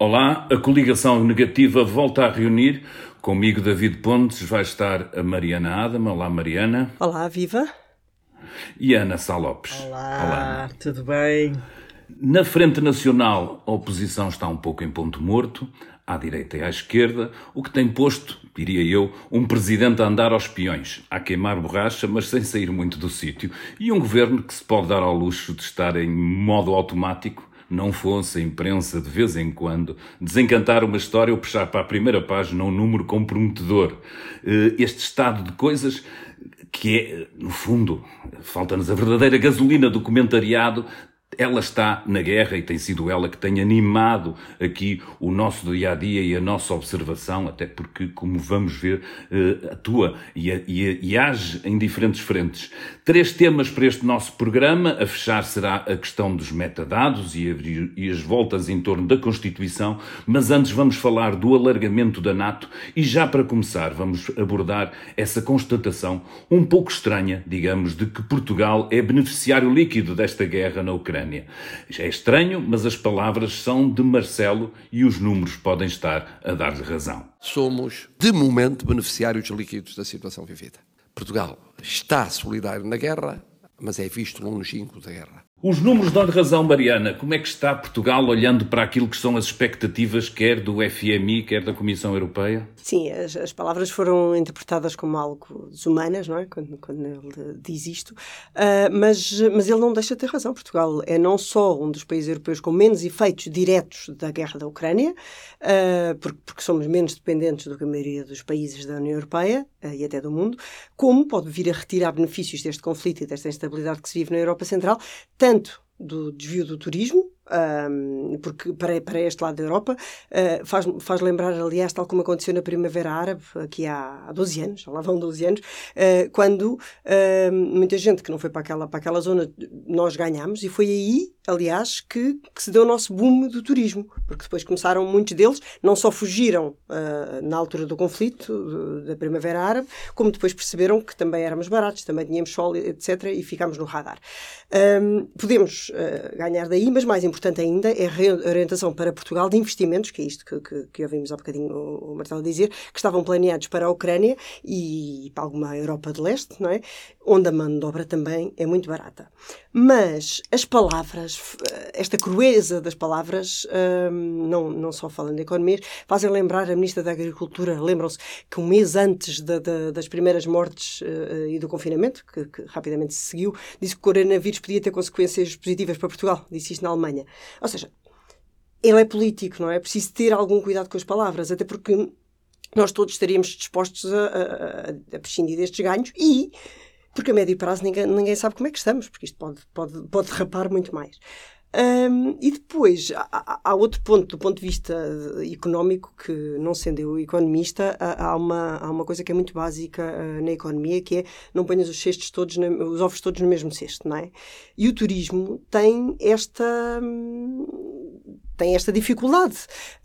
Olá, a coligação negativa volta a reunir. Comigo, David Pontes, vai estar a Mariana Adama. Olá, Mariana. Olá, viva. E Ana Sá Lopes. Olá, Olá, tudo bem? Na Frente Nacional, a oposição está um pouco em ponto morto, à direita e à esquerda, o que tem posto, diria eu, um presidente a andar aos peões, a queimar borracha, mas sem sair muito do sítio, e um governo que se pode dar ao luxo de estar em modo automático não fosse a imprensa de vez em quando desencantar uma história ou puxar para a primeira página um número comprometedor. Eh, este estado de coisas que é, no fundo, falta-nos a verdadeira gasolina do comentariado, ela está na guerra e tem sido ela que tem animado aqui o nosso dia a dia e a nossa observação, até porque, como vamos ver, eh, atua e, e, e age em diferentes frentes. Três temas para este nosso programa. A fechar será a questão dos metadados e, e as voltas em torno da Constituição, mas antes vamos falar do alargamento da NATO e já para começar vamos abordar essa constatação um pouco estranha, digamos, de que Portugal é beneficiário líquido desta guerra na Ucrânia. Ucrânia. É estranho, mas as palavras são de Marcelo e os números podem estar a dar-lhe razão. Somos, de momento, beneficiários líquidos da situação vivida. Portugal está solidário na guerra, mas é visto longínquo da guerra. Os números dão razão, Mariana. Como é que está Portugal olhando para aquilo que são as expectativas, quer do FMI, quer da Comissão Europeia? Sim, as, as palavras foram interpretadas como algo desumanas, não é? Quando, quando ele diz isto. Uh, mas, mas ele não deixa de ter razão. Portugal é não só um dos países europeus com menos efeitos diretos da guerra da Ucrânia, uh, porque, porque, somos menos dependentes do que a maioria dos países da União Europeia uh, e até do mundo, como pode vir a retirar benefícios deste conflito e desta instabilidade que se vive na Europa Central, tanto do desvio do turismo, porque para, para este lado da Europa uh, faz, faz lembrar, aliás, tal como aconteceu na Primavera Árabe, aqui há, há 12 anos, já lá vão 12 anos, uh, quando muita gente que não foi para aquela, para aquela zona, nós ganhámos, e foi aí, aliás, que, que se deu o nosso boom do turismo, porque depois começaram muitos deles, não só fugiram na altura do conflito, da Primavera Árabe, como depois perceberam que também éramos baratos, também tínhamos sol, etc., e ficámos no radar. Podemos ganhar daí, mas mais importante, importante ainda é a reorientação para Portugal de investimentos, que é isto que, que, que ouvimos há bocadinho o, o Marcelo dizer, que estavam planeados para a Ucrânia e para alguma Europa de Leste, não é? Onde a mão de obra também é muito barata. Mas as palavras, esta crueza das palavras, hum, não, não só falando de economia, fazem lembrar a Ministra da Agricultura. Lembram-se que um mês antes da, da, das primeiras mortes uh, e do confinamento, que, que rapidamente se seguiu, disse que o coronavírus podia ter consequências positivas para Portugal. Disse isto na Alemanha. Ou seja, ele é político, não é? É preciso ter algum cuidado com as palavras, até porque nós todos estaríamos dispostos a, a, a prescindir destes ganhos e porque a médio prazo ninguém, ninguém sabe como é que estamos, porque isto pode, pode, pode derrapar muito mais. Um, e depois, há, há, outro ponto, do ponto de vista económico, que não sendo eu economista, há uma, há uma coisa que é muito básica uh, na economia, que é não ponhas os cestos todos, na, os ovos todos no mesmo cesto, não é? E o turismo tem esta... Hum, tem esta dificuldade,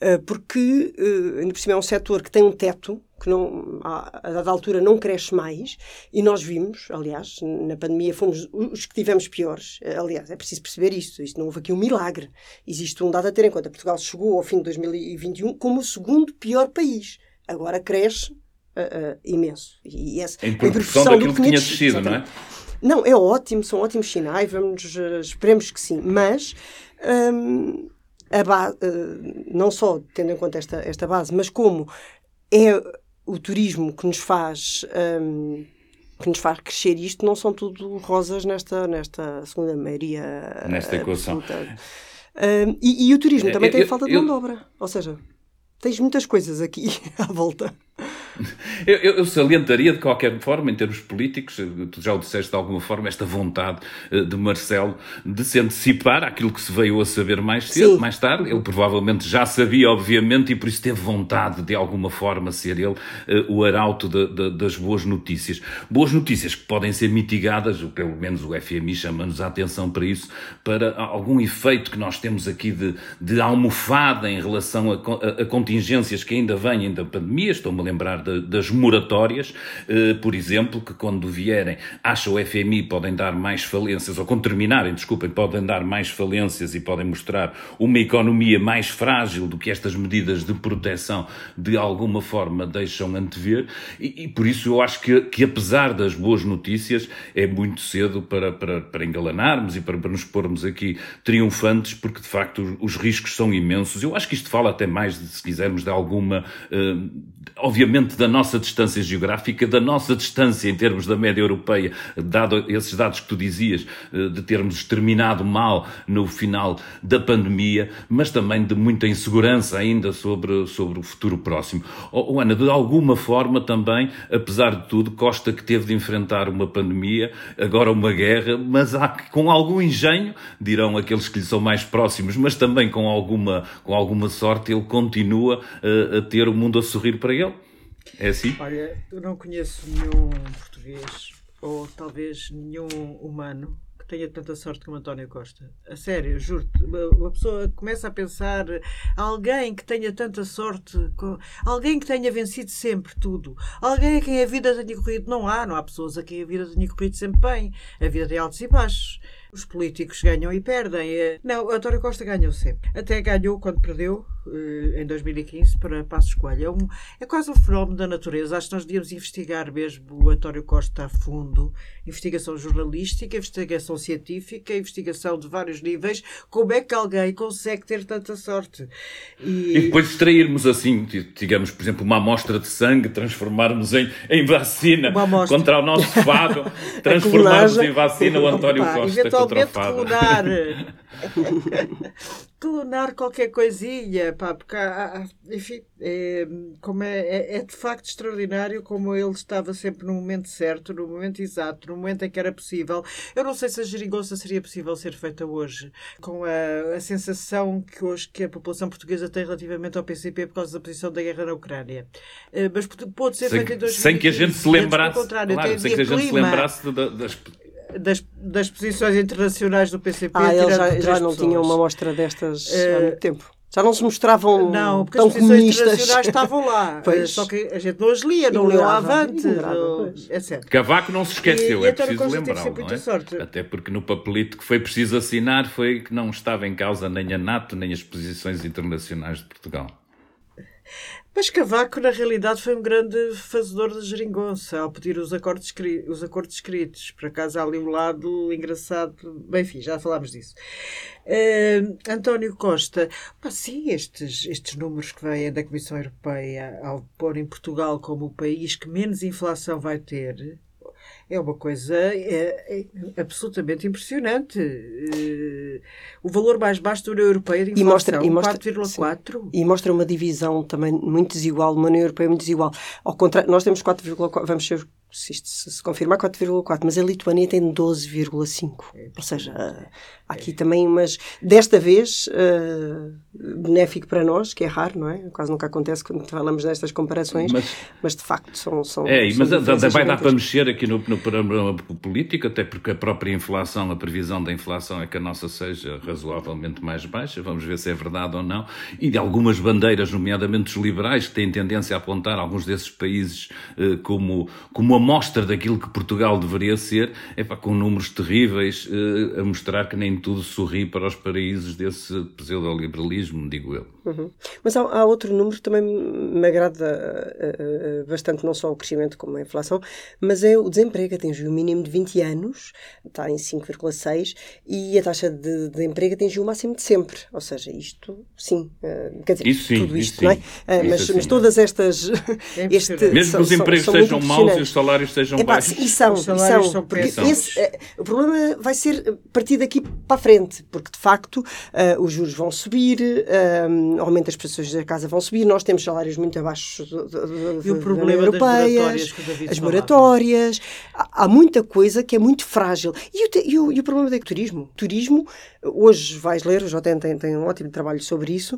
uh, porque, uh, ainda por cima, é um setor que tem um teto, que não, a, dada altura não cresce mais, e nós vimos, aliás, na pandemia fomos os que tivemos piores. Aliás, é preciso perceber isto, isto não houve aqui um milagre. Existe um dado a ter em conta. Portugal chegou ao fim de 2021 como o segundo pior país. Agora cresce uh, uh, imenso. E essa, em proporção daquilo que tinha descido, não é? Não, é ótimo, são ótimos sinais, vamos, esperemos que sim, mas um, a base, não só tendo em conta esta, esta base, mas como é o turismo que nos faz um, que nos faz crescer isto não são tudo rosas nesta nesta segunda maioria nesta equação. um, e, e, o turismo também eu, tem eu, falta de mão de obra. Ou seja tens muitas coisas aqui à volta eu, eu, salientaria de qualquer forma, em termos políticos, tu já o disseste de alguma forma, esta vontade eh, de Marcelo de se antecipar àquilo que se veio a saber mais cedo, Sim. mais tarde. Ele provavelmente já sabia, obviamente, e por isso teve vontade de alguma forma ser ele uh, o arauto de, de, das boas notícias. Boas notícias que podem ser mitigadas, ou pelo menos o FMI chama-nos a atenção para isso, para algum efeito que nós temos aqui de, de almofada em relação a, a, a contingências que ainda vêm da pandemia. Estou-me a lembrar de, das moratórias, eh, por exemplo, que quando vierem, acha o FMI podem dar mais falências, ou quando terminarem, desculpem, podem dar mais falências e podem mostrar uma economia mais frágil do que estas medidas de proteção de alguma forma deixam antever, e, e por isso eu acho que, que apesar das boas notícias, é muito cedo para, para, para engalanarmos e para, para nos pormos aqui triunfantes, porque de facto os, os riscos são imensos. Eu acho que isto fala até mais, de, se quisermos, de alguma, uh, obviamente, da nossa distância geográfica, da nossa distância em termos da média europeia, dado esses dados que tu dizias, uh, de termos terminado mal no final da pandemia, mas também de muita insegurança ainda sobre, sobre o futuro próximo. Oh, Ana, de alguma forma também, apesar de tudo, Costa que teve de enfrentar uma pandemia, agora uma guerra, mas há, com algum engenho, dirão aqueles que lhe são mais próximos, mas também com alguma, com alguma sorte, ele continua uh, a ter o mundo a sorrir para ele. É assim? Olha, eu não conheço nenhum português, ou talvez nenhum humano, que tenha tanta sorte como António Costa. A sério, juro-te. Uma pessoa começa a pensar alguém que tenha tanta sorte, alguém que tenha vencido sempre tudo, alguém a quem a vida tenha corrido. Não há, não há pessoas a quem a vida tenha corrido sempre bem. A vida tem altos e baixos. Os políticos ganham e perdem. Não, António Costa ganhou sempre. Até ganhou quando perdeu, eh, em 2015 para Passos Coelho. É, um, é quase um fenómeno da natureza. Acho que nós devíamos investigar mesmo o António Costa a fundo. Investigação jornalística, investigação científica, investigação de vários níveis. Como é que alguém consegue ter tanta sorte? E, e depois extrairmos assim, digamos, por exemplo, uma amostra de sangue, transformarmos em, em vacina contra o nosso fado, transformarmos em vacina o António Opa, Costa contra o fado. Clonar, clonar qualquer coisinha pá, porque há, enfim, é, como é, é, é, de facto extraordinário como ele estava sempre no momento certo, no momento exato, no momento em que era possível. Eu não sei se a geringonça seria possível ser feita hoje, com a, a sensação que hoje que a população portuguesa tem relativamente ao PCP por causa da posição da guerra na Ucrânia. Eh, mas pode ser feita em 2015. Sem que a gente se lembrasse, claro, sem que a gente se lembrasse das das, das posições internacionais do PCP. Ah, eles já, já não tinham uma mostra destas uh, há muito tempo. Já não se mostravam não, porque tão as comunistas. internacionais estavam lá. Pois. Só que a gente não as lia, não leu avante, etc. Cavaco não se esqueceu, e, é e preciso lembrar, não é? Sorte. Até porque no papelito que foi preciso assinar foi que não estava em causa nem a NATO, nem as posições internacionais de Portugal. Mas Cavaco, na realidade, foi um grande fazedor de geringonça ao pedir os acordos, os acordos escritos. Por acaso há ali um lado engraçado. Bem, enfim, já falámos disso. Uh, António Costa, pá, sim, estes, estes números que vêm da Comissão Europeia ao pôr em Portugal como o país que menos inflação vai ter, é uma coisa é, é absolutamente impressionante. Uh, o valor mais baixo da União Europeia de inflação, 4,4. E mostra uma divisão também muito desigual, uma União Europeia muito desigual. Ao contrário, nós temos 4,4, vamos ser se isto se confirmar, 4,4, mas a Lituânia tem 12,5. É, Ou seja, há aqui é. também, mas desta vez, uh, benéfico para nós, que é raro, não é? Quase nunca acontece quando falamos destas comparações, mas, mas de facto são. são é, são mas vai dar para mexer aqui no, no panorama político, até porque a própria inflação, a previsão da inflação é que a nossa seja razoavelmente mais baixa, vamos ver se é verdade ou não, e de algumas bandeiras, nomeadamente os liberais, que têm tendência a apontar alguns desses países uh, como, como a amostra daquilo que Portugal deveria ser, é pá, com números terríveis, eh, a mostrar que nem tudo sorri para os paraísos desse pseudo-liberalismo, digo eu. Uhum. Mas há, há, outro número que também me agrada uh, uh, bastante, não só o crescimento como a inflação, mas é o desemprego. Atingiu o mínimo de 20 anos, está em 5,6, e a taxa de, de emprego atingiu o máximo de sempre. Ou seja, isto, sim, uh, quer dizer, isso sim, tudo isto, isso não é? mas, mas todas estas. este, Mesmo são, que os empregos são, sejam maus e os salários salários sejam Epá, baixos. E são, Os salários são. são esse, é, o problema vai ser partir daqui para a frente, porque de facto uh, os juros vão subir, uh, aumento das prestações da casa vão subir, nós temos salários muito abaixo e o problema das moratórias, as moratórias, há, há, muita coisa que é muito frágil. E o, e o, e o problema do turismo? Turismo, hoje vais ler, o JN tem, tem um ótimo trabalho sobre isso,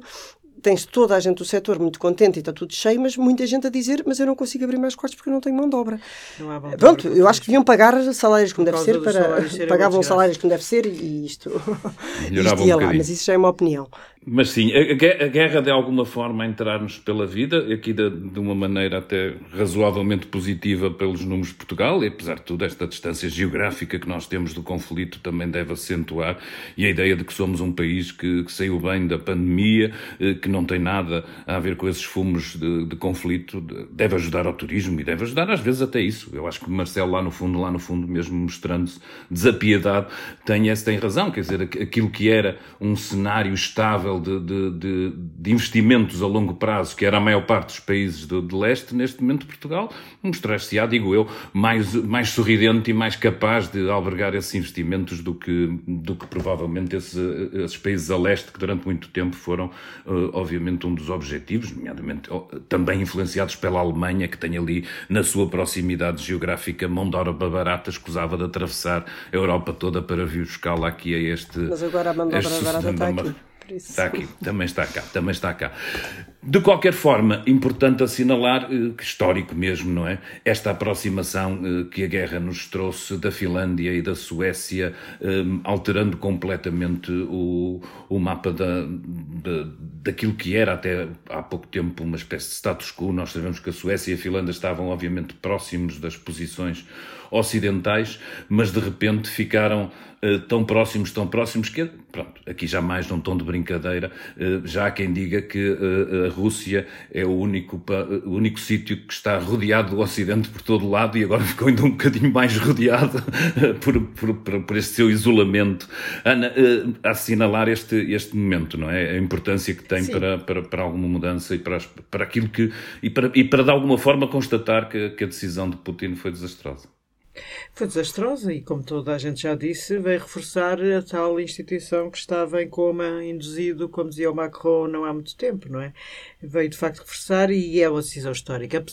tens toda a gente do setor muito contente e está tudo cheio, mas muita gente a dizer, mas eu não consigo abrir mais quartos porque eu não tenho mão de obra. Não há mão de Pronto, obra, eu acho que deviam pagar salários como deve ser, para, pagavam salários como deve ser e isto, isto ia um lá, mas isso já é uma opinião. Mas sim, a, guerra de alguma forma a entrar-nos pela vida, aqui de, de, uma maneira até razoavelmente positiva pelos números de Portugal, e apesar de tudo, esta distância geográfica que nós temos do conflito também deve acentuar, e a ideia de que somos um país que, que saiu bem da pandemia, eh, que não tem nada a ver com esses fumos de, de conflito, deve ajudar ao turismo e deve ajudar às vezes até isso. Eu acho que Marcelo lá no fundo, lá no fundo, mesmo mostrando-se desapiedado, tem, tem razão, quer dizer, aquilo que era um cenário estável nível de, de, de, de, investimentos a longo prazo, que era a maior parte dos países do, de leste, neste momento Portugal mostrar-se-á, digo eu, mais, mais sorridente e mais capaz de albergar esses investimentos do que, do que provavelmente esses, esses países a leste, que durante muito tempo foram, uh, obviamente, um dos objetivos, nomeadamente também influenciados pela Alemanha, que tem ali na sua proximidade geográfica mão de obra barata, escusava de atravessar a Europa toda para vir buscá-la aqui a este. Mas agora a mão de obra barata está aqui. Está aqui, também está cá, também está cá. De qualquer forma, importante assinalar eh, que histórico mesmo, não é? Esta aproximação eh, que a guerra nos trouxe da Finlândia e da Suécia, eh, alterando completamente o, o mapa da, da, daquilo que era até há pouco tempo uma espécie de status quo. Nós sabemos que a Suécia e a Finlândia estavam, obviamente, próximos das posições ocidentais, mas de repente ficaram uh, tão próximos, tão próximos que, pronto, aqui já mais num tom de brincadeira, uh, já há quem diga que uh, a Rússia é o único, o único sítio que está rodeado do Ocidente por todo lado e agora ficou ainda um bocadinho mais rodeado por, por, por, por, este seu isolamento. Ana, a assinalar este, este momento, não é? A importância que tem para, para, para alguma mudança e para, para aquilo que. e para, e para de alguma forma constatar que, que a decisão de Putin foi desastrosa. Foi desastrosa e, como toda a gente já disse, veio reforçar a tal instituição que estava em coma induzido, como dizia o Macron, não há muito tempo, não é? Veio de facto reforçar e é uma decisão histórica.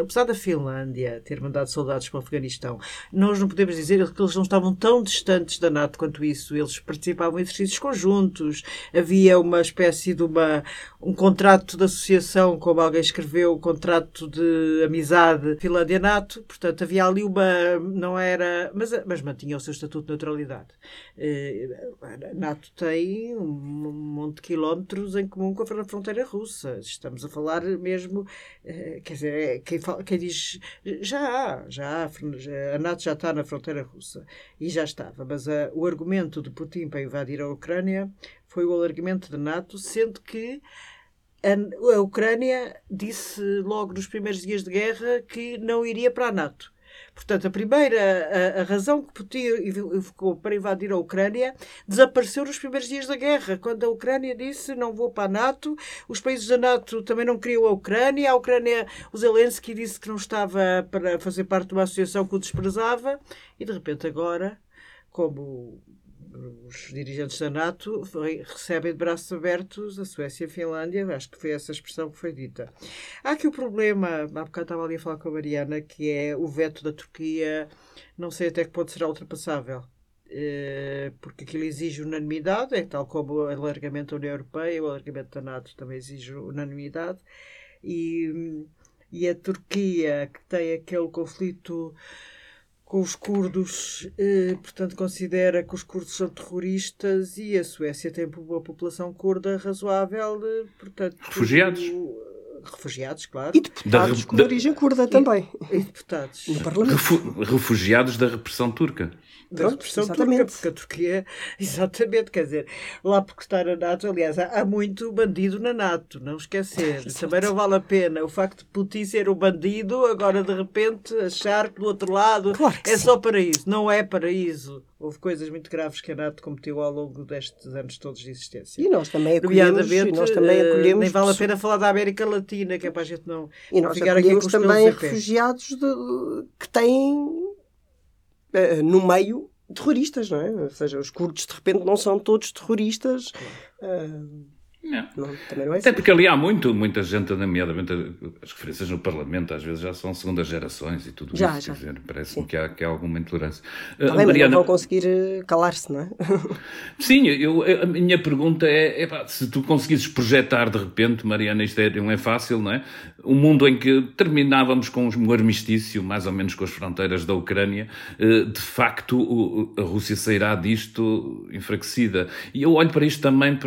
Apesar da Finlândia ter mandado soldados para o Afeganistão, nós não podemos dizer que eles não estavam tão distantes da NATO quanto isso. Eles participavam em exercícios conjuntos, havia uma espécie de uma, um contrato de associação, como alguém escreveu, um contrato de amizade Finlândia-NATO, portanto havia ali uma não era. Mas, mas mantinha o seu estatuto de neutralidade. Eh, a NATO tem um monte de quilómetros em comum com a fronteira russa. Estamos a falar mesmo. Eh, quer dizer, é, quem, fala, quem diz. Já há, já há. A NATO já está na fronteira russa. E já estava. Mas a, o argumento de Putin para invadir a Ucrânia foi o alargamento da NATO, sendo que a Ucrânia disse logo nos primeiros dias de guerra que não iria para a NATO. Portanto, a primeira a, a razão que Putin ficou para invadir a Ucrânia desapareceu nos primeiros dias da guerra, quando a Ucrânia disse não vou para a NATO, os países da NATO também não queriam a Ucrânia, a Ucrânia, o Zelensky disse que não estava para fazer parte de uma associação que o desprezava, e de repente agora, como os dirigentes da NATO recebem de braços abertos a Suécia e a Finlândia, acho que foi essa expressão que foi dita. Há aqui o problema, há bocado estava ali a falar com a Mariana, que é o veto da Turquia, não sei até que ponto será ultrapassável. Eh, porque aquilo exige unanimidade, é tal como o alargamento da União Europeia, o alargamento da NATO também exige unanimidade, e, e a Turquia, que tem aquele conflito com os curdos, eh, portanto, considera que os curdos são terroristas e a Suécia tem uma população curda razoável, eh, portanto. Refugiados. Refugiados, claro. E deputados da, com da, origem curda também. E, e deputados. No Parlamento. refugiados da repressão turca da repressão turca, porque a Turquia, exatamente, quer dizer, lá porque está na NATO, aliás, há, há muito bandido na NATO, não esquecer. Também não vale a pena o facto de Putin ser o bandido, agora de repente achar que do outro lado claro é sim. só paraíso. Não é paraíso. Houve coisas muito graves que a NATO cometeu ao longo destes anos todos de existência. E nós também acolhemos, e nós também eh, acolhemos nem vale a pena falar da América Latina, que é para a gente não e nós ficar aqui com também refugiados de, que têm uh, no meio terroristas, não é? Ou seja, os curdos de repente não são todos terroristas. Uh, não. Não, também não é Até assim. porque ali há muito, muita gente, nomeadamente as referências no Parlamento, às vezes já são segundas gerações e tudo já, isso. Já. Parece-me que há, que há alguma intolerância. Tá uh, bem, Mariana... não vão conseguir eh, calar-se, não é? Sim, eu, a minha pergunta é, é pá, se tu conseguisses projetar de repente, Mariana, isto é, não é fácil, não é? Um mundo em que terminávamos com um armistício, mais ou menos com as fronteiras da Ucrânia, uh, de facto a Rússia sairá disto enfraquecida. E eu olho para isto também,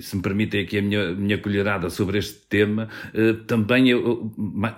se me permite permitem aqui a minha, minha colherada sobre este tema, eh, também é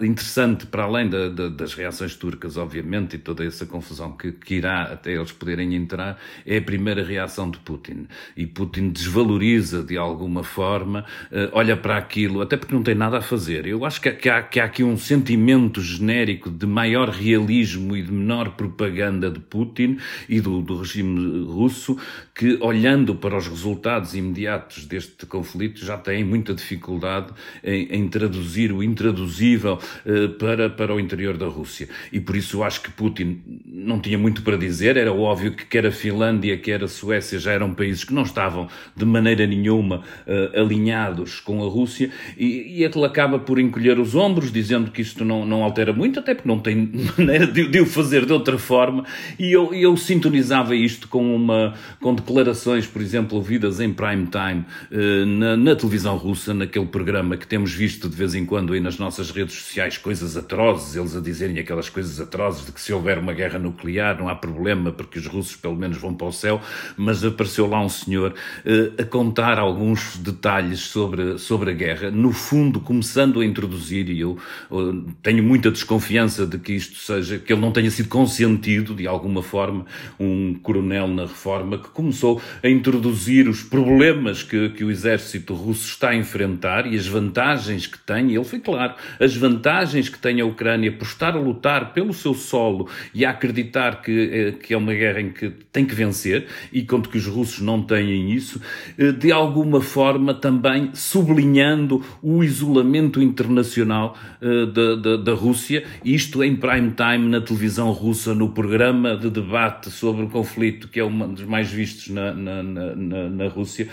interessante, para além da, da, das reações turcas, obviamente, e toda essa confusão que, que, irá até eles poderem entrar, é a primeira reação de Putin. E Putin desvaloriza de alguma forma, eh, olha para aquilo, até porque não tem nada a fazer. Eu acho que, que, há, que há aqui um sentimento genérico de maior realismo e de menor propaganda de Putin e do, do regime russo, que olhando para os resultados imediatos deste conflito já têm muita dificuldade em, em traduzir o intraduzível uh, para, para o interior da Rússia. E por isso acho que Putin não tinha muito para dizer, era óbvio que quer a Finlândia, quer a Suécia já eram países que não estavam de maneira nenhuma uh, alinhados com a Rússia e, e ele acaba por encolher os ombros, dizendo que isto não, não altera muito, até porque não tem maneira de, de o fazer de outra forma. E eu, eu sintonizava isto com uma com declarações, por exemplo, ouvidas em prime time uh, na, na televisão russa, naquele programa que temos visto de vez em quando aí nas nossas redes sociais, coisas atrozes, eles a dizerem aquelas coisas atrozes de que se houver uma guerra nuclear não há problema porque os russos pelo menos vão para o céu, mas apareceu lá um senhor uh, a contar alguns detalhes sobre, sobre a guerra, no fundo começando a introduzir, e eu uh, tenho muita desconfiança de que isto seja, que ele não tenha sido consentido de alguma forma, um coronel na reforma que começou a introduzir os problemas que, que o exército russo está a enfrentar e as vantagens que tem, ele foi claro, as vantagens que tem a Ucrânia por estar a lutar pelo seu solo e a acreditar que, eh, que é uma guerra em que tem que vencer, e quanto que os russos não têm isso, eh, de alguma forma também sublinhando o isolamento internacional eh, da, da, da Rússia, isto em prime time na televisão russa, no programa de debate sobre o conflito, que é um dos mais vistos na, na, na, na Rússia,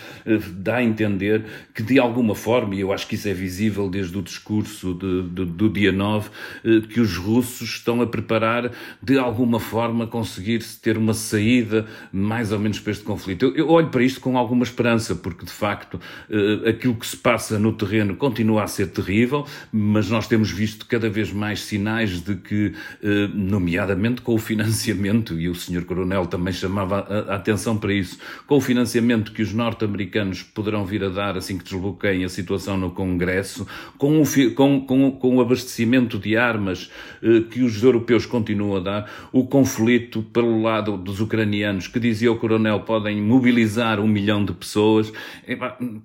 dá a entender que de alguma forma, e eu acho que isso é visível desde o discurso de, de, do dia 9, eh, que os russos estão a preparar de alguma forma conseguir-se ter uma saída mais ou menos para este conflito. Eu, eu, olho para isto com alguma esperança, porque de facto eh, aquilo que se passa no terreno continua a ser terrível, mas nós temos visto cada vez mais sinais de que, eh, nomeadamente com o financiamento, e o Sr. Coronel também chamava a, a atenção para isso, com o financiamento que os norte-americanos poderão vir a dar assim que desbloqueiem a situação no Congresso, com o, com, com, com o abastecimento de armas eh, que os europeus continuam a dar, o conflito pelo lado dos ucranianos, que dizia o coronel, podem mobilizar um milhão de pessoas,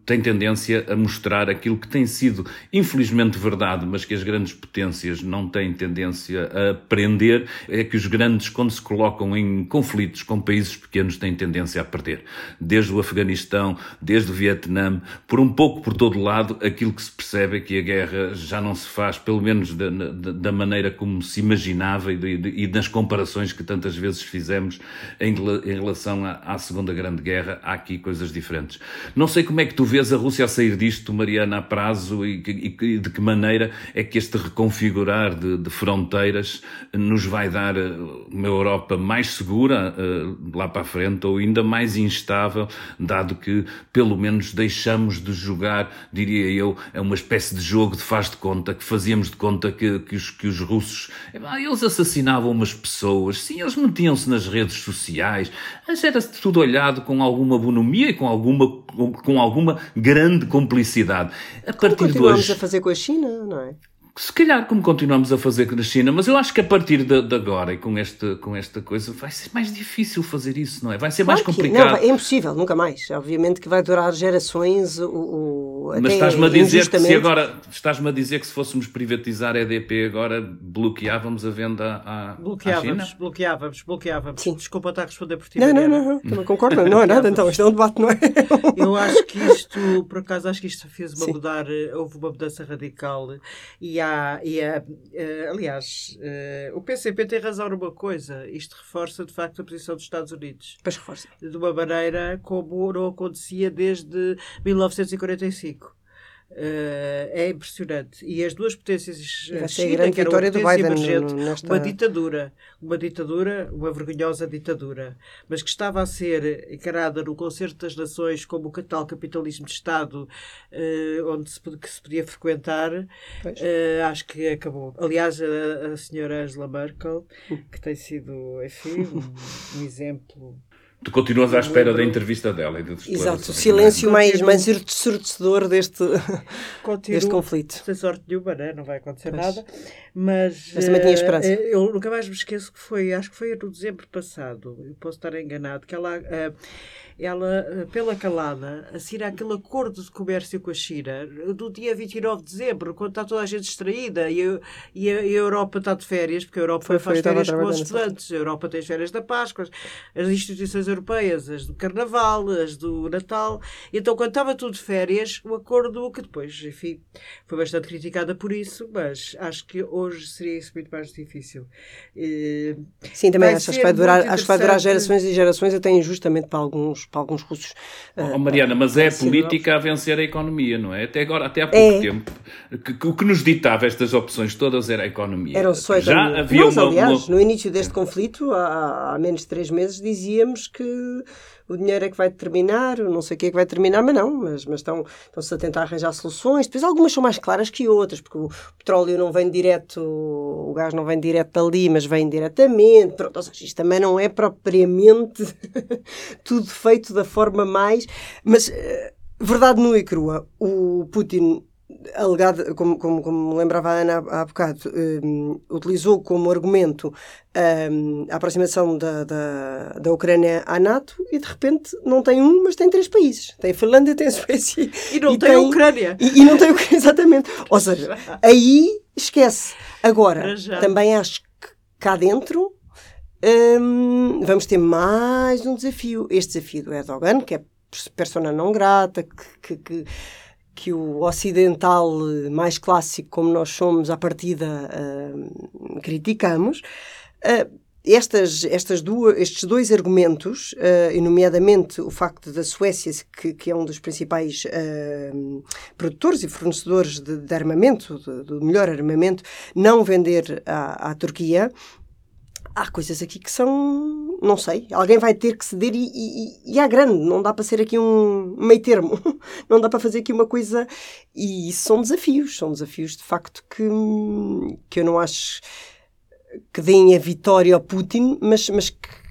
tem tendência a mostrar aquilo que tem sido, infelizmente, verdade, mas que as grandes potências não têm tendência a aprender, é que os grandes, quando se colocam em conflitos com países pequenos, têm tendência a perder. Desde o Afeganistão, desde o Vietnã, por um pouco por todo lado, aquilo que se percebe é que a guerra já não se faz, pelo menos da, da, maneira como se imaginava e, de, e, nas comparações que tantas vezes fizemos em, em relação à, à, Segunda Grande Guerra, há aqui coisas diferentes. Não sei como é que tu vês a Rússia a sair disto, Mariana, a prazo e, e de que maneira é que este reconfigurar de, de fronteiras nos vai dar eh, uma Europa mais segura uh, lá para a frente ou ainda mais instável, dado que pelo menos deixamos de jogar, diria eu, é uma espécie de jogo de faz de conta, que fazíamos de conta que, que, os, que os russos, eles assassinavam umas pessoas, sim, eles metiam-se nas redes sociais, mas era tudo olhado com alguma bonomia e com alguma, com alguma grande complicidade. A Como partir de hoje... a fazer com a China, não é? Se calhar como continuamos a fazer na China, mas eu acho que a partir de, de, agora e com esta, com esta coisa vai ser mais difícil fazer isso, não é? Vai ser claro mais complicado. Não, é impossível, nunca mais. Obviamente que vai durar gerações o, o Mas estás-me a dizer que se agora estás-me a dizer que se fôssemos privatizar a EDP agora bloqueávamos a venda à, bloqueávamos, à China? Bloqueávamos, bloqueávamos. Sim. Desculpa estar a responder por ti. Não, não, não, não, também concordo. Não é nada, então isto é um debate, não é? eu acho que isto, por acaso, acho que isto fez uma mudar, houve uma mudança radical e há, e há uh, aliás, uh, o PCP tem razão numa coisa, isto reforça de facto a posição dos Estados Unidos. Pois reforça. De uma maneira como não acontecia desde 1945. Uh, é impressionante. E as duas potências China, a que era uma potência emergente, nesta... uma ditadura, uma ditadura, uma vergonhosa ditadura, mas que estava a ser encarada no concerto das nações como o tal capitalismo de Estado uh, onde se, que se podia frequentar, uh, acho que acabou. Aliás, a, a senhora Angela Merkel, hum. que tem sido, enfim, um, um exemplo Tu continuas à espera da entrevista dela e da Exato, o silêncio mais, mais ensurdecedor deste, Continuo, deste conflito. Sem sorte nenhuma, né? não vai acontecer pois. nada. Mas, mas também tinha esperança. Uh, eu nunca mais me esqueço que foi, acho que foi no dezembro passado, eu posso estar enganado, que ela. Uh, ela, eh, pela calada, assina aquele acordo de comércio com a China do dia 29 de dezembro, quando está toda a gente distraída e a, e a, Europa está de férias, porque a Europa foi, faz férias com os estudantes, a Europa tem as férias da Páscoa, as instituições europeias, as do Carnaval, as do Natal. Então, quando estava tudo de férias, o acordo, que depois, enfim, foi bastante criticada por isso, mas acho que hoje seria isso muito mais difícil. E, Sim, também acho, que vai durar, acho que vai durar gerações e gerações, até injustamente para alguns para alguns russos. Oh, Mariana, mas é a política a vencer a economia, não é? Até agora, até há pouco é. tempo, que, que, o que nos ditava estas opções todas era a economia. Eram só a economia. Já havia Nós, uma, aliás, uma... no início deste conflito, há, há menos de três meses, dizíamos que o dinheiro é que vai determinar, não sei o que é que vai determinar, mas não, mas, mas estão, estão-se a tentar arranjar soluções. Depois algumas são mais claras que outras, porque o petróleo não vem direto, o gás não vem direto dali, mas vem diretamente. Pronto, ou seja, isto também não é propriamente tudo feito da forma mais. Mas, eh, verdade nua e crua, o Putin alegado, como, como, como lembrava a Ana há, há bocado, um, utilizou como argumento um, a aproximação da, da, da Ucrânia à NATO e de repente não tem um, mas tem três países. Tem a Finlândia, tem a Suécia e não e tem, a Ucrânia. E, e não tem Ucrânia, exatamente. Ou seja, aí esquece. Agora, também acho que cá dentro um, vamos ter mais um desafio. Este desafio do Erdogan, que é persona não grata, que, que, que que o ocidental mais clássico, como nós somos à partida, uh, criticamos, uh, estas, estas duas, estes dois argumentos, uh, nomeadamente o facto da Suécia, que, que é um dos principais uh, produtores e fornecedores de, de armamento, do melhor armamento, não vender à, à Turquia, há coisas aqui que são. Não sei. Alguém vai ter que ceder e, e, e grande. Não dá para ser aqui um meio termo. Não dá para fazer aqui uma coisa. E isso são desafios. São desafios de facto que, que eu não acho que deem a vitória ao Putin, mas, mas que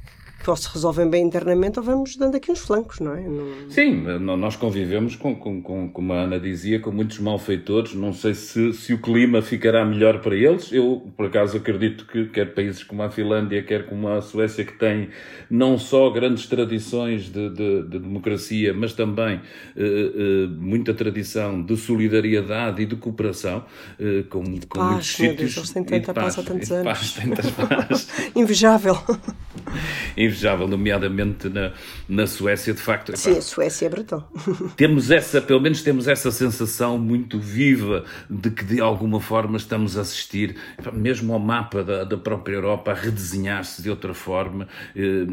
ou se resolvem bem internamente ou vamos dando aqui uns flancos, não é? Não... Sim, nós convivemos, com, com, com, como a Ana dizia, com muitos malfeitores. Não sei se, se o clima ficará melhor para eles. Eu, por acaso, acredito que quer países como a Finlândia, quer como a Suécia, que têm não só grandes tradições de, de, de democracia, mas também uh, uh, muita tradição de solidariedade e de cooperação uh, com, e de com paz, muitos sítios. Deus, eles têm tanta paz, paz há tantos anos. Paz, paz. Invejável invejável, nomeadamente na, na Suécia, de facto. Sim, a Suécia é brutal. Temos essa, pelo menos temos essa sensação muito viva de que de alguma forma estamos a assistir, mesmo ao mapa da, da própria Europa, a redesenhar-se de outra forma. Eh,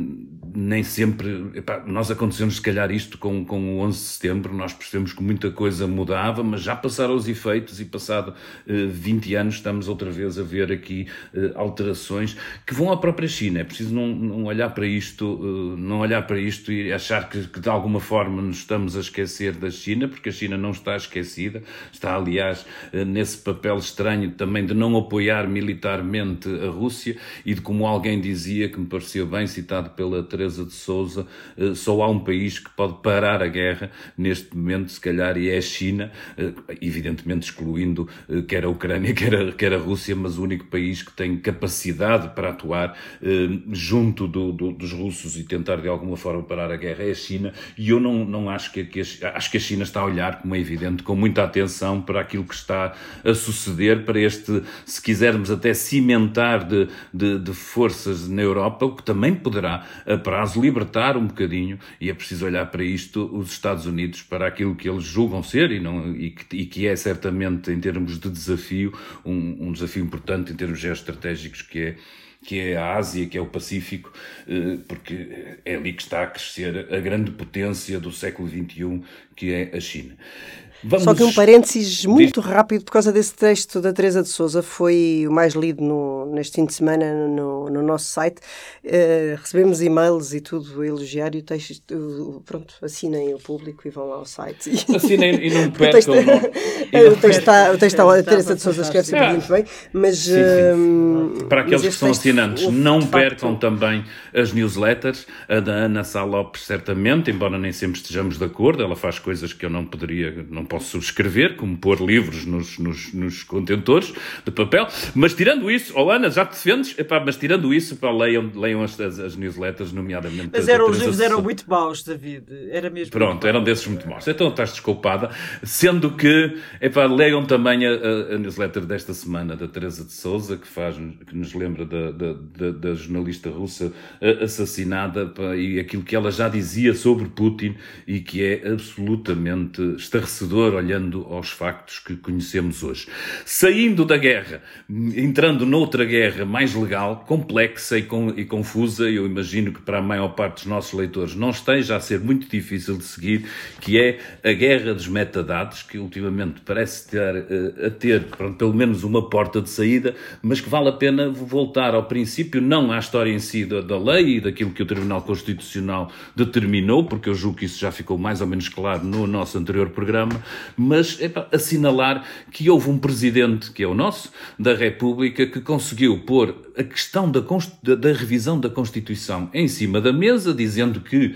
nem sempre. Epá, nós acontecemos, se calhar, isto com, com o 11 de setembro, nós percebemos que muita coisa mudava, mas já passaram os efeitos e, passado eh, 20 anos, estamos outra vez a ver aqui eh, alterações que vão à própria China. É preciso não, não olhar para isto, eh, não olhar para isto e achar que, que, de alguma forma nos estamos a esquecer da China, porque a China não está esquecida, está aliás eh, nesse papel estranho também de não apoiar militarmente a Rússia e de como alguém dizia, que me pareceu bem citado pela Teresa de Souza, eh, só há um país que pode parar a guerra neste momento, se calhar, e é a China, evidentemente excluindo quer a Ucrânia, quer a, quer a Rússia, mas o único país que tem capacidade para atuar junto do, do, dos russos e tentar de alguma forma parar a guerra é a China, e eu não, não acho que, que a, acho que a China está a olhar, como é evidente, com muita atenção para aquilo que está a suceder, para este, se quisermos até cimentar de, de, de forças na Europa, o que também poderá a prazo libertar um bocadinho, e é preciso olhar para isto, os Estados Unidos, para aquilo que eles julgam ser, e, não, e, que, e que é certamente, em termos de desafio, um, um desafio importante em termos geoestratégicos, que é que é a Ásia, que é o Pacífico, eh, porque é ali que está a crescer a grande potência do século XXI, que é a China. Vamos... Só que um parênteses muito rápido, por causa desse texto da Teresa de Souza, foi o mais lido no, neste fim de semana no, no nosso site. Uh, recebemos e-mails e tudo a elogiar e o texto, pronto, assinem o público e vão lá ao site. Assinem e não percam. o texto, o texto está, o texto está, a Teresa de Souza escreve sempre muito bem, mas... Sim, sim. Uh, Para aqueles que são assinantes, não percam facto... também as newsletters, a da Ana Sá Lopes, certamente, embora nem sempre estejamos de acordo, ela faz coisas que eu não poderia, não posso subscrever, como pôr livros nos, nos, nos contentores de papel. Mas tirando isso, oh Ana, já te defendes? Epá, mas tirando isso, epá, leiam, leiam as, as, as newsletters, nomeadamente. Mas eram, os livros eram muito maus, David. Era mesmo. Pronto, eram desses muito maus. Então estás desculpada. Sendo que, epá, leiam também a, a, a newsletter desta semana da Teresa de Souza, que, faz, que nos lembra da, da, da, da jornalista russa assassinada epá, e aquilo que ela já dizia sobre Putin e que é absolutamente estarrecedor olhando aos factos que conhecemos hoje. Saindo da guerra, entrando noutra guerra mais legal, complexa e, com, e confusa, eu imagino que para a maior parte dos nossos leitores não esteja a ser muito difícil de seguir, que é a guerra dos metadados, que ultimamente parece ter, uh, a ter pronto, pelo menos uma porta de saída, mas que vale a pena voltar ao princípio, não à história em si da, da lei e daquilo que o Tribunal Constitucional determinou, porque eu julgo que isso já ficou mais ou menos claro no nosso anterior programa, mas assinalar que houve um presidente, que é o nosso, da República, que conseguiu pôr a questão da, da, da revisão da Constituição em cima da mesa, dizendo que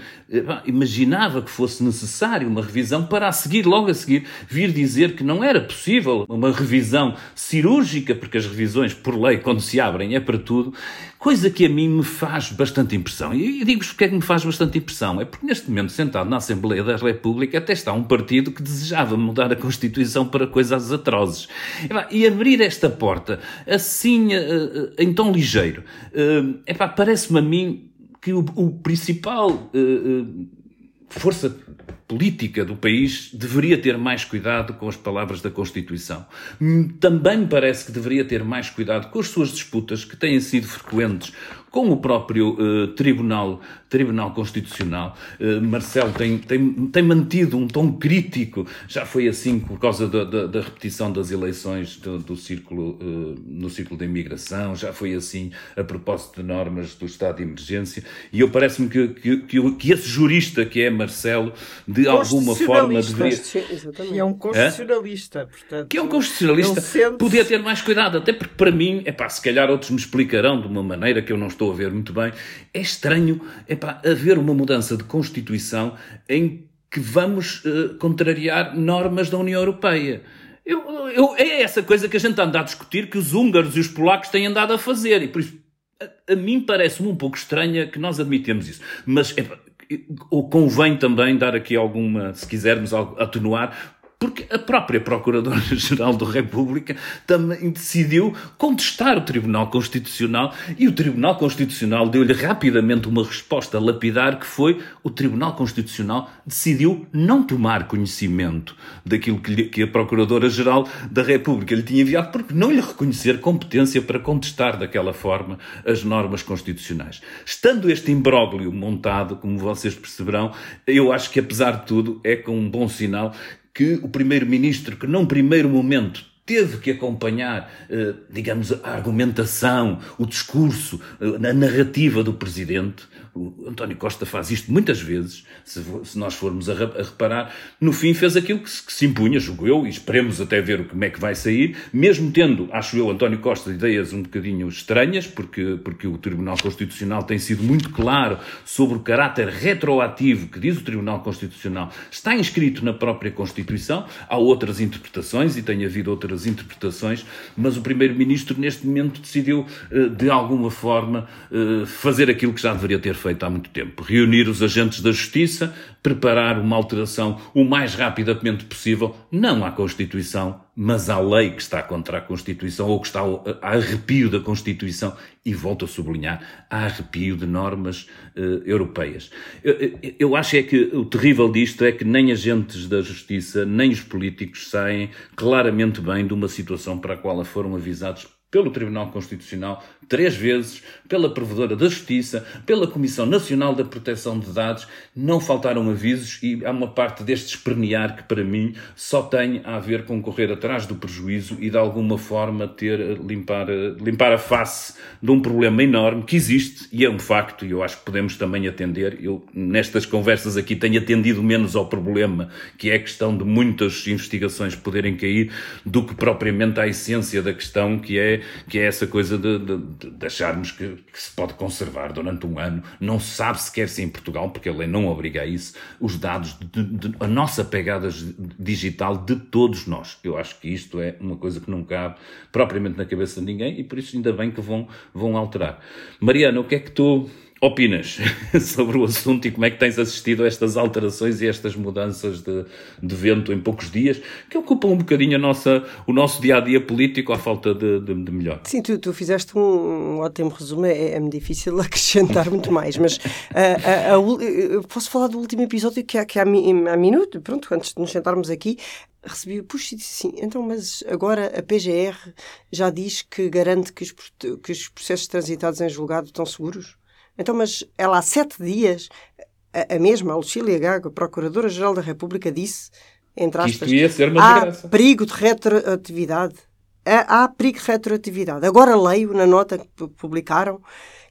imaginava que fosse necessário uma revisão para a seguir, logo a seguir, vir dizer que não era possível uma revisão cirúrgica, porque as revisões, por lei, quando se abrem, é para tudo, coisa que a mim me faz bastante impressão. E digo-vos porque é que me faz bastante impressão. É porque neste momento, sentado na Assembleia da República, até está um partido que desejava mudar a Constituição para coisas atrozes. E abrir esta porta assim, eh, eh, em tom ligeiro, eh, parece-me a mim que o, o principal uh, força política do país deveria ter mais cuidado com as palavras da Constituição. Hum, também me parece que deveria ter mais cuidado com as suas disputas, que têm sido frequentes com o próprio uh, Tribunal, Tribunal Constitucional. Uh, Marcelo tem, tem, tem mantido um tom crítico, já foi assim por causa da, da, da repetição das eleições do, do círculo, uh, no círculo da imigração, já foi assim a propósito de normas do estado de emergência, e eu parece-me que, que, que, que, esse jurista que é Marcelo, de alguma forma deveria... Que é um constitucionalista, portanto... Que é um constitucionalista, sente... podia ter mais cuidado, até porque para mim, é pá, se calhar outros me explicarão de uma maneira que eu não estou estou a ver muito bem, é estranho epá, haver uma mudança de Constituição em que vamos uh, contrariar normas da União Europeia. Eu, eu, é essa coisa que a gente anda a discutir que os húngaros e os polacos têm andado a fazer. E por isso, a, a mim parece-me um pouco estranha que nós admitemos isso. Mas ou convém também dar aqui alguma, se quisermos atenuar, porque a própria Procuradora-Geral da República também decidiu contestar o Tribunal Constitucional e o Tribunal Constitucional deu-lhe rapidamente uma resposta lapidar que foi o Tribunal Constitucional decidiu não tomar conhecimento daquilo que, lhe, que a Procuradora-Geral da República lhe tinha enviado porque não lhe reconhecer competência para contestar daquela forma as normas constitucionais. Estando este imbróglio montado, como vocês perceberão, eu acho que apesar de tudo é com um bom sinal que o primeiro-ministro, que num primeiro momento teve que acompanhar, eh, digamos, a argumentação, o discurso, eh, a narrativa do presidente, o António Costa faz isto muitas vezes, se, se nós formos a, a, reparar. No fim, fez aquilo que se, que se, impunha, julgo eu, e esperemos até ver como é que vai sair, mesmo tendo, acho eu, António Costa, ideias um bocadinho estranhas, porque, porque o Tribunal Constitucional tem sido muito claro sobre o caráter retroativo que diz o Tribunal Constitucional. Está inscrito na própria Constituição, há outras interpretações e tem havido outras interpretações, mas o Primeiro-Ministro, neste momento, decidiu, eh, de alguma forma, eh, fazer aquilo que já deveria ter feito há muito tempo. Reunir os agentes da justiça, preparar uma alteração o mais rapidamente possível, não à Constituição, mas à lei que está contra a Constituição ou que está a arrepio da Constituição e volto a sublinhar, a arrepio de normas uh, europeias. Eu, eu, acho é que o terrível disto é que nem agentes da justiça, nem os políticos saem claramente bem de uma situação para a qual foram avisados pelo Tribunal Constitucional três vezes, pela Provedora da Justiça, pela Comissão Nacional da Proteção de Dados, não faltaram avisos e há uma parte deste espernear que, para mim, só tem a ver com correr atrás do prejuízo e, de alguma forma, ter, limpar, limpar a face de um problema enorme que existe e é um facto e eu acho que podemos também atender. Eu, nestas conversas aqui, tenho atendido menos ao problema, que é a questão de muitas investigações poderem cair, do que propriamente à essência da questão, que é, que é essa coisa de, de de, acharmos que, que, se pode conservar durante um ano, não se sabe sequer se em Portugal, porque a lei não obriga a isso, os dados, de, a nossa pegada digital de todos nós. Eu acho que isto é uma coisa que não cabe propriamente na cabeça de ninguém e por isso ainda bem que vão, vão alterar. Mariana, o que é que tu opinas sobre o assunto e como é que tens assistido a estas alterações e estas mudanças de, de vento em poucos dias que ocupam um bocadinho a nossa, o nosso dia a dia político à falta de, de, de melhor? Sim, tu, tu fizeste um, ótimo resumo, é, é-me difícil acrescentar muito mais, mas uh, uh, uh, posso falar do último episódio que há, que há, há minuto, pronto, antes de nos sentarmos aqui, recebi, puxa, e disse assim, então, mas agora a PGR já diz que garante que os, que os processos transitados em julgado estão seguros? Então, mas ela há sete dias, a, a mesma, a Lucília Gago, a Procuradora-Geral da República, disse, entre aspas, isto ia ser uma há desgraça. perigo de retroatividade. Há, há perigo de retroatividade. Agora leio na nota que publicaram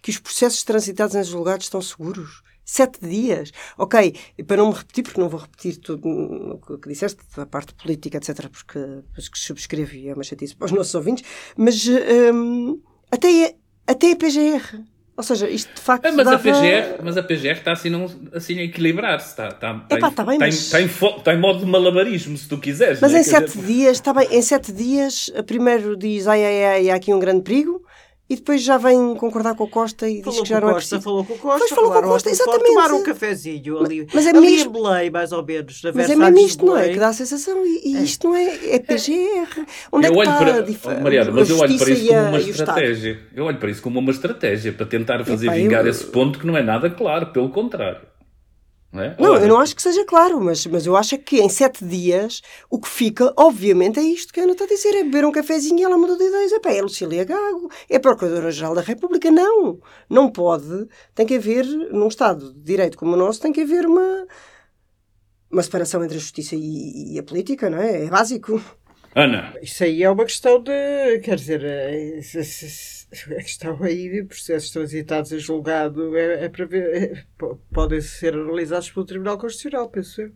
que os processos transitados em julgados estão seguros. Sete dias. Ok, para não me repetir, porque não vou repetir tudo o que disseste, a parte política, etc., porque, porque subscrevo e é uma chatice para os nossos ouvintes, mas hum, até, até a PGR ou seja, isto de facto. Ah, mas, dava... a PGR, mas a PGR está assim, num, assim a equilibrar-se. Está, está, Epá, está, bem, está, mas... está, em, está, em, modo de malabarismo, se tu quiseres. Mas né? em sete dias, está bem, em sete dias, primeiro diz ai ai ai, há aqui um grande perigo e depois já vem concordar com o Costa e falou diz que já não é preciso. Falou com o Costa, pois falou com o Costa, exatamente. Tomar um cafezinho ali, mas é ali mesmo, em Belém, mais ou menos. Na mas é mesmo isto, não é? Que dá a sensação. E, e é. isto não é, é PGR. Onde eu é que olho para, dif... oh, Mariana, mas eu olho para isso como uma estratégia. Eu olho para isso como uma estratégia para tentar fazer Epa, vingar eu... esse ponto que não é nada claro, pelo contrário. Não, é? não eu não acho que seja claro, mas, mas eu acho é que em sete dias o que fica, obviamente, é isto que a Ana está a dizer: é beber um cafezinho e ela mudou de ideias. É pá, é Lucília Gago, é Procuradora-Geral da República. Não, não pode. Tem que haver, num Estado de Direito como o nosso, tem que haver uma, uma separação entre a justiça e, e a política, não é? É básico. Ana. Isso aí é uma questão de. Quer dizer, é, a questão aí processos transitados em julgado é, é para ver. É, podem ser analisados pelo Tribunal Constitucional, penso eu.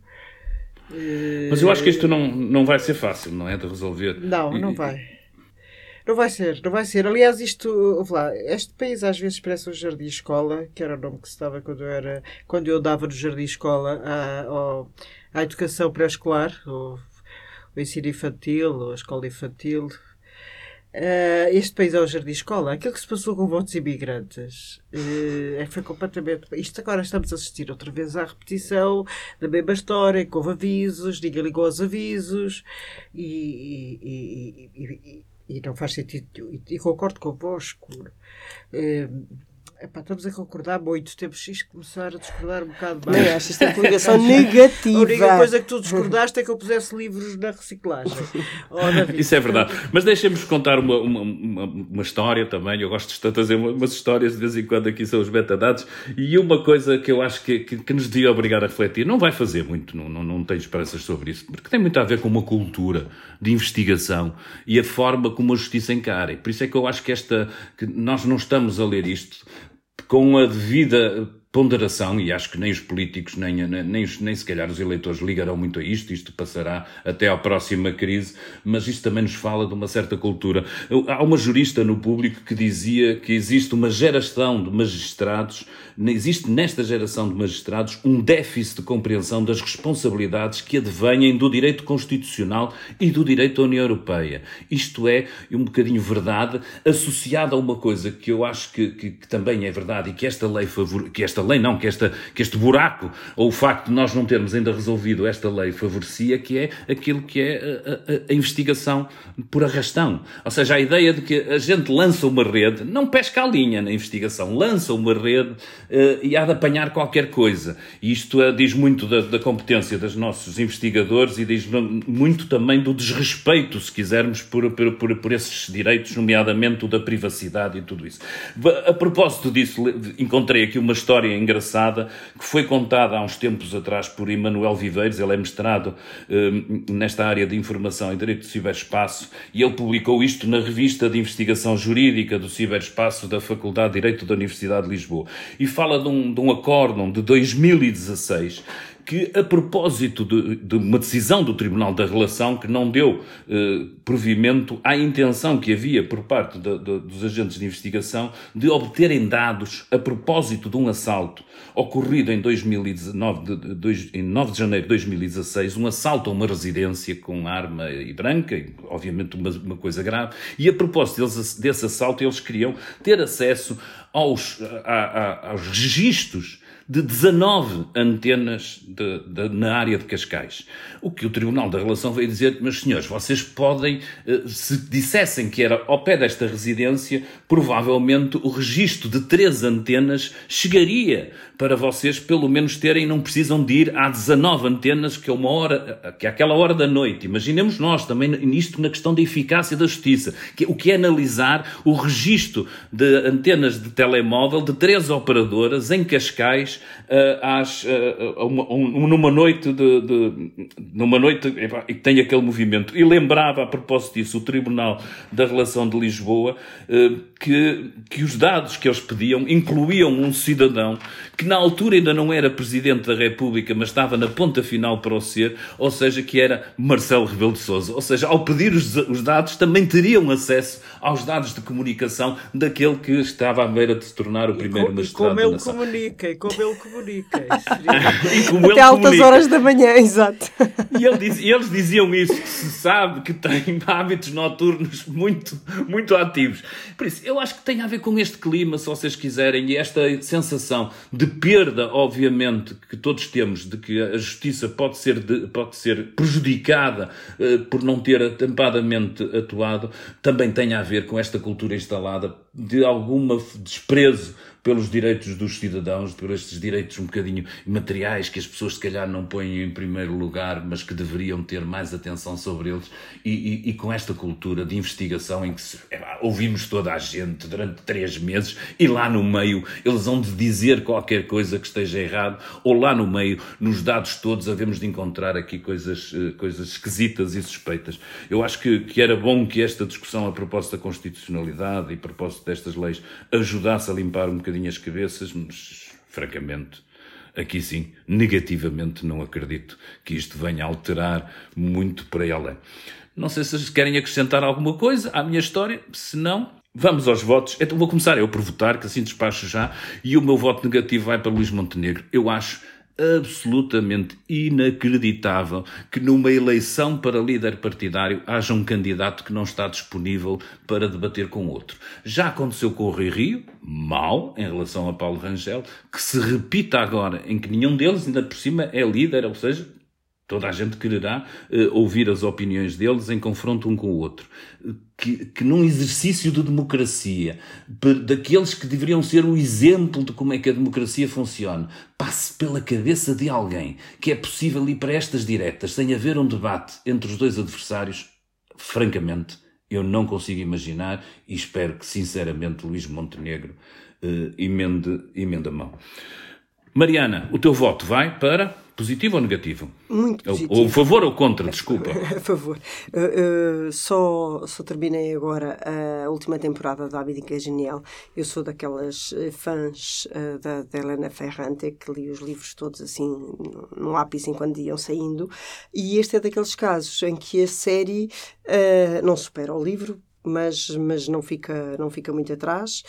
Mas eu acho que isto não, não vai ser fácil, não é? De resolver. Não, não vai. Não vai ser, não vai ser. Aliás, isto, lá, este país às vezes parece um jardim escola, que era o nome que se dava quando eu era, quando eu dava no jardim escola à, à educação pré-escolar, o, o ensino infantil, ou a escola infantil, Uh, este país é o jardim escola. Aquilo que se passou com votos imigrantes uh, foi completamente. Isto agora estamos a assistir outra vez à repetição da mesma história, que houve avisos, ninguém ligou aos avisos e, e, e, e não faz sentido. E, concordo convosco. Uh, Epá, estamos a concordar muito. Temos isto começar a discordar um bocado mais. Não, acho isto é coligação negativa. A única coisa que tu discordaste é que eu pusesse livros na reciclagem. Oh, Isso é verdade. Mas deixem-nos contar uma, uma, uma, uma, história também. Eu gosto de trazer umas histórias de vez em quando aqui são os metadados. E uma coisa que eu acho que, que, que nos devia obrigar a refletir, não vai fazer muito, não, não, não tenho esperanças sobre isso, porque tem muito a ver com uma cultura de investigação e a forma como a justiça encara. E por isso é que eu acho que esta que nós não estamos a ler isto com a devida ponderação, e acho que nem os políticos, nem, nem, nem, se calhar os eleitores ligarão muito a isto, isto passará até à próxima crise, mas isto também nos fala de uma certa cultura. Há uma jurista no público que dizia que existe uma geração de magistrados, existe nesta geração de magistrados um déficit de compreensão das responsabilidades que advêm do direito constitucional e do direito da União Europeia. Isto é um bocadinho verdade, associada a uma coisa que eu acho que, que, que também é verdade e que esta lei favor, que esta esta lei não, que, esta, que este buraco, ou o facto de nós não termos ainda resolvido esta lei favorecia, que é aquilo que é a, a, a investigação por arrastão. Ou seja, a ideia de que a gente lança uma rede, não pesca a linha na investigação, lança uma rede uh, e há de apanhar qualquer coisa. E isto uh, diz muito da, da competência dos nossos investigadores e diz muito também do desrespeito, se quisermos, por, por, por, por esses direitos, nomeadamente o da privacidade e tudo isso. A propósito disso, encontrei aqui uma história engraçada que foi contada há uns tempos atrás por Emanuel Viveiros, ele é mestrado uh, nesta área de informação e direito do ciberespaço, e ele publicou isto na revista de investigação jurídica do ciberespaço da Faculdade de Direito da Universidade de Lisboa. E fala de um, de um acórdão de 2016 que, a propósito de, de, uma decisão do Tribunal da Relação que não deu eh, provimento à intenção que havia por parte de, dos agentes de investigação de obterem dados a propósito de um assalto ocorrido em 2019, de, de, em 9 de janeiro de 2016, um assalto a uma residência com arma e branca, obviamente uma, uma coisa grave, e a propósito deles, desse assalto eles queriam ter acesso aos, a, a, aos registros de 19 antenas de, de, na área de Cascais. O que o Tribunal da Relação veio dizer, meus senhores, vocês podem, eh, se dissessem que era ao pé desta residência, provavelmente o registro de três antenas chegaria para vocês pelo menos terem, não precisam de ir às 19 antenas, que é uma hora, que é aquela hora da noite. Imaginemos nós também nisto na questão da eficácia da justiça, que, o que é analisar o registro de antenas de telemóvel de três operadoras em Cascais uh, às, uh, uma, um, numa noite de, de numa noite e tem aquele movimento. E lembrava, a propósito disso, o Tribunal da Relação de Lisboa uh, que, que os dados que eles pediam incluíam um cidadão que na altura ainda não era Presidente da República, mas estava na ponta final para o ser, ou seja, que era Marcelo Rebelo de Sousa. Ou seja, ao pedir os, os dados, também teriam acesso aos dados de comunicação daquele que estava à beira de se tornar o primeiro magistrado da nação. Como ele comunica, e como ele comunica. e como Até ele altas comunica. horas da manhã, exato. E ele diz, eles diziam isso, que se sabe que tem hábitos noturnos muito, muito ativos. Por isso, eu acho que tem a ver com este clima, se vocês quiserem, e esta sensação de perda, obviamente, que todos temos, de que a justiça pode ser, de, pode ser prejudicada uh, por não ter atempadamente atuado, também tem a ver com esta cultura instalada de algum desprezo pelos direitos dos cidadãos, por estes direitos um bocadinho materiais que as pessoas se calhar não põem em primeiro lugar, mas que deveriam ter mais atenção sobre eles, e, e, e com esta cultura de investigação em que se, é, ouvimos toda a gente durante três meses e lá no meio eles vão de dizer qualquer coisa que esteja errado, ou lá no meio, nos dados todos, havemos de encontrar aqui coisas, eh, coisas esquisitas e suspeitas. Eu acho que, que era bom que esta discussão a propósito da constitucionalidade e a propósito destas leis ajudasse a limpar um bocadinho as cabeças, mas francamente, aqui sim, negativamente não acredito que isto venha a alterar muito para ela. Não sei se vocês querem acrescentar alguma coisa à minha história, se não, Vamos aos votos. Então vou começar eu por votar, que assim despacho já. E o meu voto negativo vai para Luís Montenegro. Eu acho absolutamente inacreditável que numa eleição para líder partidário haja um candidato que não está disponível para debater com outro. Já aconteceu com o Rui Rio, mal em relação a Paulo Rangel, que se repita agora em que nenhum deles, ainda por cima, é líder, ou seja, Toda a gente quererá uh, ouvir as opiniões deles em confronto um com o outro. Que, que num exercício de democracia, daqueles que deveriam ser o exemplo de como é que a democracia funciona, passe pela cabeça de alguém que é possível ir para estas diretas sem haver um debate entre os dois adversários, francamente, eu não consigo imaginar e espero que, sinceramente, Luís Montenegro uh, emende, emende a mão. Mariana, o teu voto vai para. Positivo ou negativo? Muito positivo. Ou, favor ou contra, desculpa. a favor. Uh, uh, só, só terminei agora a última temporada da Abdica é Genial. Eu sou daquelas eh, fãs uh, da, da Helena Ferrante que li os livros todos assim no lápis enquanto iam saindo. E este é daqueles casos em que a série não supera o livro, mas, mas não, fica, não fica muito atrás.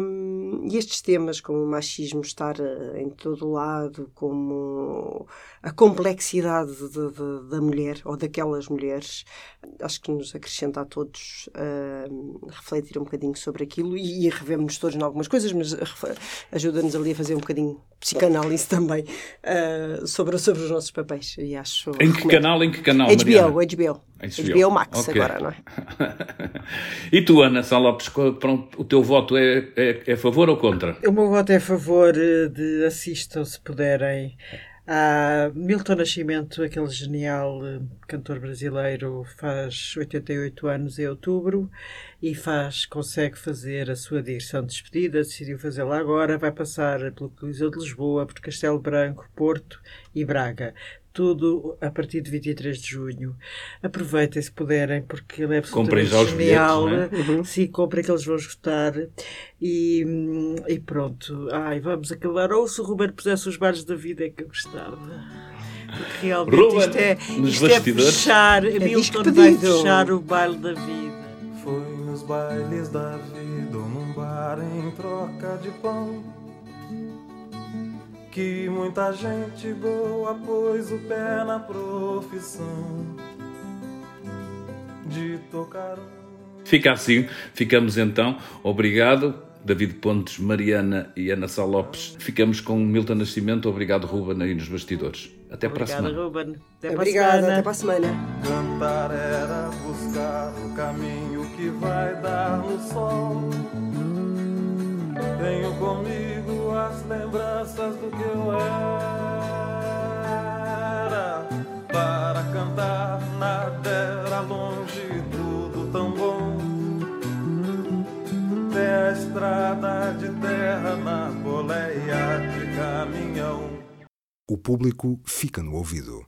Um, e estes temas, como o machismo estar eh, em todo o lado, como a complexidade de, de, da mulher ou daquelas mulheres, acho que nos acrescenta a todos refletir um bocadinho sobre aquilo e, e revemos-nos todos em algumas coisas, mas ajuda-nos ali a fazer um bocadinho psicanálise também uh, sobre, sobre os nossos papéis. E acho, em que canal? Em que canal? HBO, Mariana? HBO. HBO, HBO Max okay. agora, não é? e tu, Ana Sá Lopes, pronto, o teu voto é, é, é a favor ou contra? O meu voto é a favor de assistam, se puderem, a Milton Nascimento, aquele genial eh, cantor brasileiro, faz 88 anos em outubro e faz, consegue fazer a sua digressão de despedida, decidiu fazê-la agora, vai passar pelo Coliseu de Lisboa, por Castelo Branco, Porto e Braga tudo a partir de 23 de junho. Aproveitem se puderem, porque ele é absolutamente comprem já genial. Os bilhetes, é? uhum. Sim, comprem que eles vão gostar. E, e pronto. Ai, vamos acabar. Ou se o Ruben pusesse os bares da vida é que eu gostava. Porque realmente Ruben, isto é, isto é fechar. É Milton vai fechar o baile da vida. Foi nos bailes da vida num bar em troca de pão que muita gente boa pôs o pé na profissão de tocar. Fica assim, ficamos então. Obrigado. David Pontes, Mariana e Ana Sá Lopes. Ficamos com Milton Nascimento. Obrigado, Ruben, aí nos bastidores. Até Obrigada, para a semana. Ruben. Até Obrigada, até para a semana. Cantar era buscar o caminho que vai dar no sol. Tenho comigo as lembranças do que eu era. Para cantar nada era longe, tudo tão bom. Tem a estrada de terra na boleia de caminhão. O público fica no ouvido.